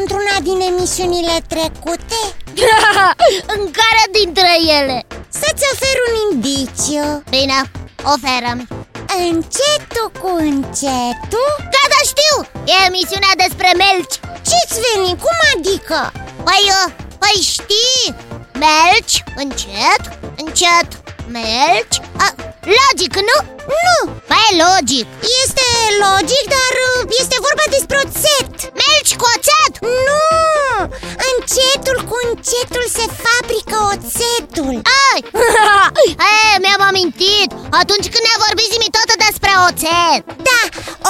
într-una din emisiunile trecute? În care dintre ele? Să-ți ofer un indiciu Bine, oferă-mi Încetul cu încetul Gata, știu! E emisiunea despre melci Ce-ți veni? Cum adică? Păi, uh, păi știi Melci, încet, încet Melci A, Logic, nu? Nu, Păi logic. Este logic, dar uh, este vorba despre oțet. Melci cu oțet? Nu, încetul cu încetul se fabrică oțetul. Ai! e, mi-am amintit. Atunci când ne-a vorbit zimi tot despre oțet. Da,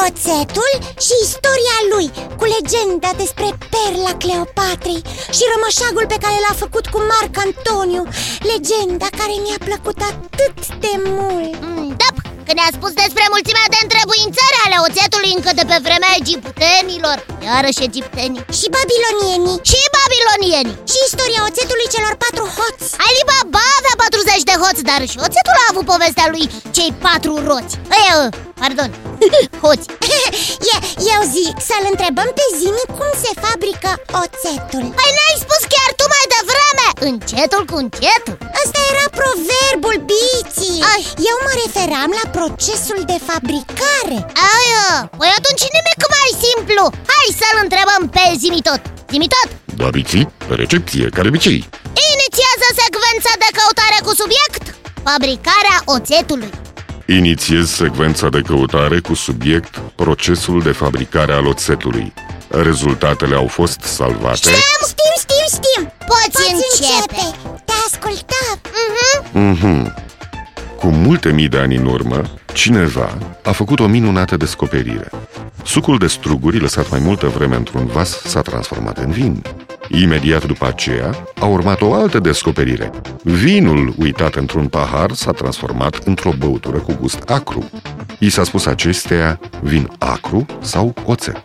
oțetul și istoria lui Cu legenda despre perla Cleopatrei Și rămășagul pe care l-a făcut cu Marc Antoniu Legenda care mi-a plăcut atât de mult. Mm, Da, când ne-a spus despre mulțimea de întrebuințări ale oțetului încă de pe vremea egiptenilor. Iarăși egiptenii. Și babilonienii. Și babilonienii. Și istoria oțetului celor patru hoți. Alibaba avea 40 de hoți, dar și oțetul a avut povestea lui cei patru roți. Ei, uh, pardon, hoți. Eu, eu zic să-l întrebăm pe Zimi cum se fabrică oțetul. Păi n-ai spus chiar tu mai devreme. Încetul cu încetul. Asta era proverbul biții. Ai. Eu mă referam la procesul de fabricare. Aia, păi atunci nimic mai simplu. Hai să-l întrebăm pe Zimitot Zimitot, Da, biții, recepție, ca de obicei inițiază secvența de căutare cu subiect Fabricarea oțetului Inițiez secvența de căutare cu subiect procesul de fabricare al oțetului. Rezultatele au fost salvate. Știm, știm, știm, știm Poți, Poți începe, începe Te ascultăm Mhm. Mhm. Cu multe mii de ani în urmă, cineva a făcut o minunată descoperire. Sucul de struguri, lăsat mai multă vreme într-un vas, s-a transformat în vin. Imediat după aceea, a urmat o altă descoperire. Vinul uitat într-un pahar s-a transformat într-o băutură cu gust acru. I s-a spus acesteia vin acru sau oțet.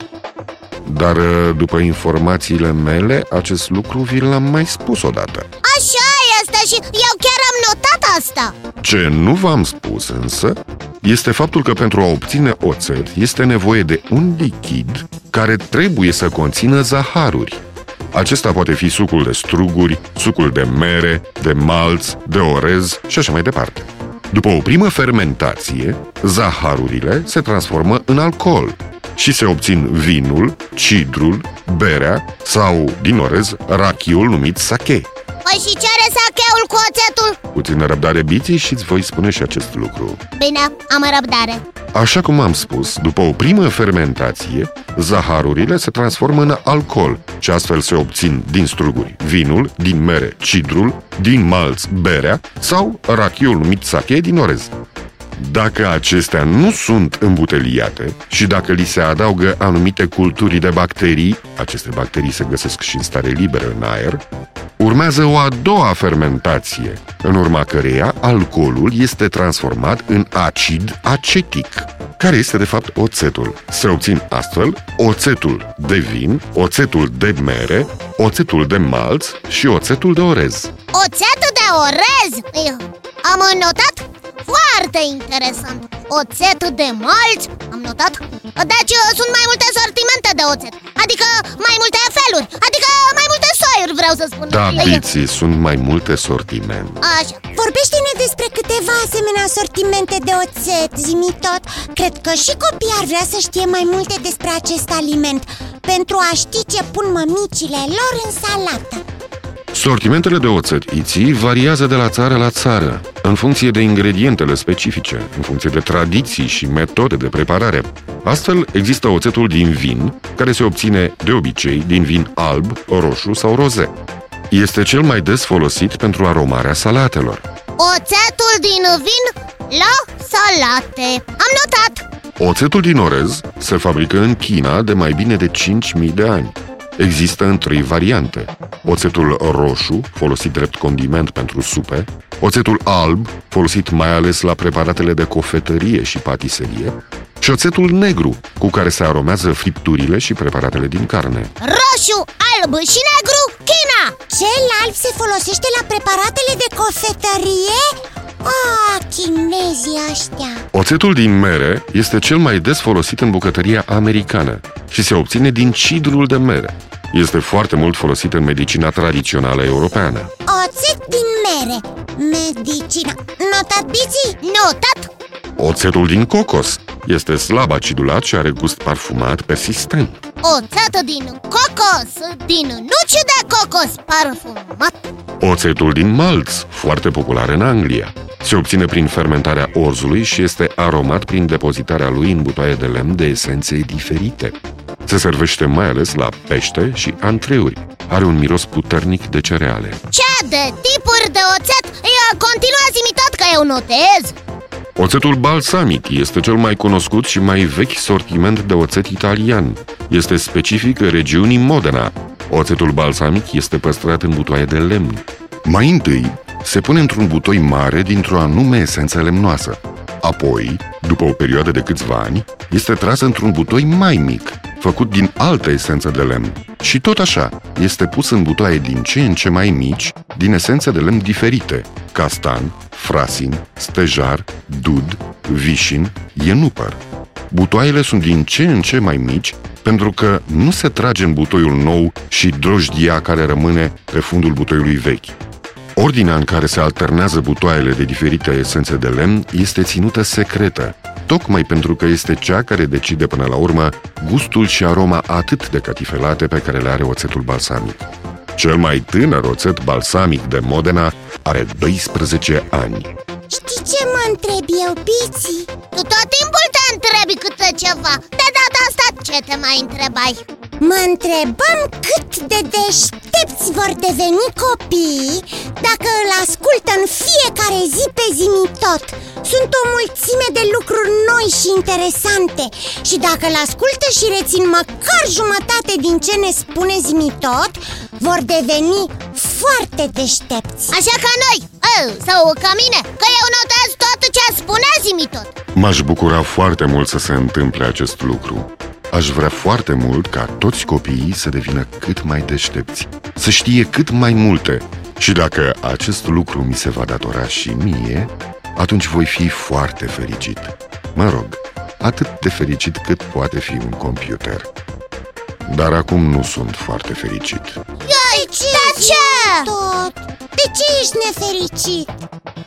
Dar, după informațiile mele, acest lucru vi l-am mai spus odată. Așa este și eu chiar am notat asta Ce nu v-am spus însă este faptul că pentru a obține oțet este nevoie de un lichid care trebuie să conțină zaharuri. Acesta poate fi sucul de struguri, sucul de mere, de malț, de orez și așa mai departe. După o primă fermentație, zaharurile se transformă în alcool și se obțin vinul, cidrul, berea sau, din orez, rachiul numit sake. Păi și ce are sacheul cu oțetul? Puțină răbdare biții și îți voi spune și acest lucru. Bine, am răbdare Așa cum am spus, după o primă fermentație, zaharurile se transformă în alcool și astfel se obțin din struguri vinul, din mere cidrul, din malț berea sau rachiul numit sake din orez. Dacă acestea nu sunt îmbuteliate și dacă li se adaugă anumite culturi de bacterii, aceste bacterii se găsesc și în stare liberă în aer, urmează o a doua fermentație, în urma căreia alcoolul este transformat în acid acetic, care este de fapt oțetul. Se obțin astfel oțetul de vin, oțetul de mere, oțetul de malț și oțetul de orez. Oțetul de orez? Eu Am notat? Foarte interesant Oțet de malți? Am notat? Deci uh, sunt mai multe sortimente de oțet Adică mai multe feluri Adică mai multe soiuri vreau să spun. Da, Eu- biții, sunt mai multe sortimente. Așa. Vorbește-ne despre câteva asemenea sortimente de oțet, zimi tot. Cred că și copiii ar vrea să știe mai multe despre acest aliment. Pentru a ști ce pun mămicile lor în salată Sortimentele de oțet iții variază de la țară la țară, în funcție de ingredientele specifice, în funcție de tradiții și metode de preparare. Astfel, există oțetul din vin, care se obține de obicei din vin alb, roșu sau roze. Este cel mai des folosit pentru aromarea salatelor. Oțetul din vin la salate Am notat Oțetul din orez se fabrică în China de mai bine de 5.000 de ani. Există în trei variante. Oțetul roșu, folosit drept condiment pentru supe, oțetul alb, folosit mai ales la preparatele de cofetărie și patiserie, și oțetul negru, cu care se aromează fripturile și preparatele din carne. Roșu, alb și negru, China Cel alb se folosește la preparatele de cofetărie? Ah, chinezii ăștia Oțetul din mere este cel mai des folosit în bucătăria americană și se obține din cidrul de mere. Este foarte mult folosit în medicina tradițională europeană. Oțet din mere Medicina Notat biții? Notat! Oțetul din cocos este slab acidulat și are gust parfumat persistent. Oțet din cocos, din nuci de cocos parfumat Oțetul din malț, foarte popular în Anglia. Se obține prin fermentarea orzului și este aromat prin depozitarea lui în butoaie de lemn de esențe diferite. Se servește mai ales la pește și antreuri. Are un miros puternic de cereale. Ce de tipuri de oțet? Ia, continuați-mi tot că eu notez Oțetul balsamic este cel mai cunoscut și mai vechi sortiment de oțet italian. Este specific regiunii Modena. Oțetul balsamic este păstrat în butoaie de lemn. Mai întâi, se pune într-un butoi mare dintr-o anume esență lemnoasă. Apoi, după o perioadă de câțiva ani, este tras într-un butoi mai mic, făcut din altă esență de lemn. Și tot așa, este pus în butoaie din ce în ce mai mici, din esențe de lemn diferite, castan, frasin, stejar, dud, vișin, ienupăr. Butoaiele sunt din ce în ce mai mici pentru că nu se trage în butoiul nou și drojdia care rămâne pe fundul butoiului vechi. Ordinea în care se alternează butoaiele de diferite esențe de lemn este ținută secretă, tocmai pentru că este cea care decide până la urmă gustul și aroma atât de catifelate pe care le are oțetul balsamic. Cel mai tânăr oțet balsamic de Modena are 12 ani. Știi ce mă întreb eu, Biții? Tu tot timpul te întrebi câte ceva De data asta ce te mai întrebai? Mă întrebăm cât de deștepți vor deveni copiii Dacă îl ascultă în fiecare zi pe zimi tot. Sunt o mulțime de lucruri noi și interesante Și dacă îl ascultă și rețin măcar jumătate din ce ne spune zimi tot Vor deveni foarte deștepți. Așa ca noi, oh, sau ca mine Că eu notez tot ce spune zimi tot. M-aș bucura foarte mult să se întâmple acest lucru. Aș vrea foarte mult ca toți copiii să devină cât mai deștepți, să știe cât mai multe. Și dacă acest lucru mi se va datora și mie, atunci voi fi foarte fericit. Mă rog, atât de fericit cât poate fi un computer. Dar acum nu sunt foarte fericit. Ioi, de ce? Tot De ce ești nefericit?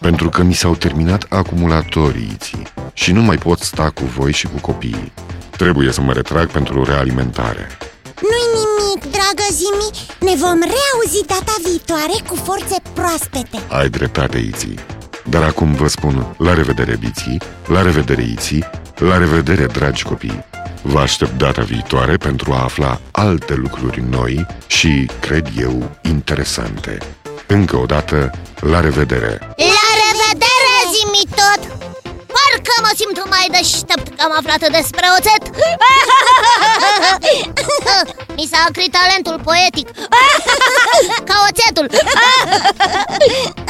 Pentru că mi s-au terminat acumulatorii iții și nu mai pot sta cu voi și cu copiii. Trebuie să mă retrag pentru realimentare. Nu-i nimic, dragă Zimi Ne vom reauzi data viitoare cu forțe proaspete Ai dreptate, Iții. Dar acum vă spun la revedere, Biții, la revedere, Iții, la revedere, dragi copii. Vă aștept data viitoare pentru a afla alte lucruri noi și, cred eu, interesante. Încă o dată, la revedere! La simt mai deștept că am aflat despre oțet. Mi s-a acrit talentul poetic. Ca oțetul.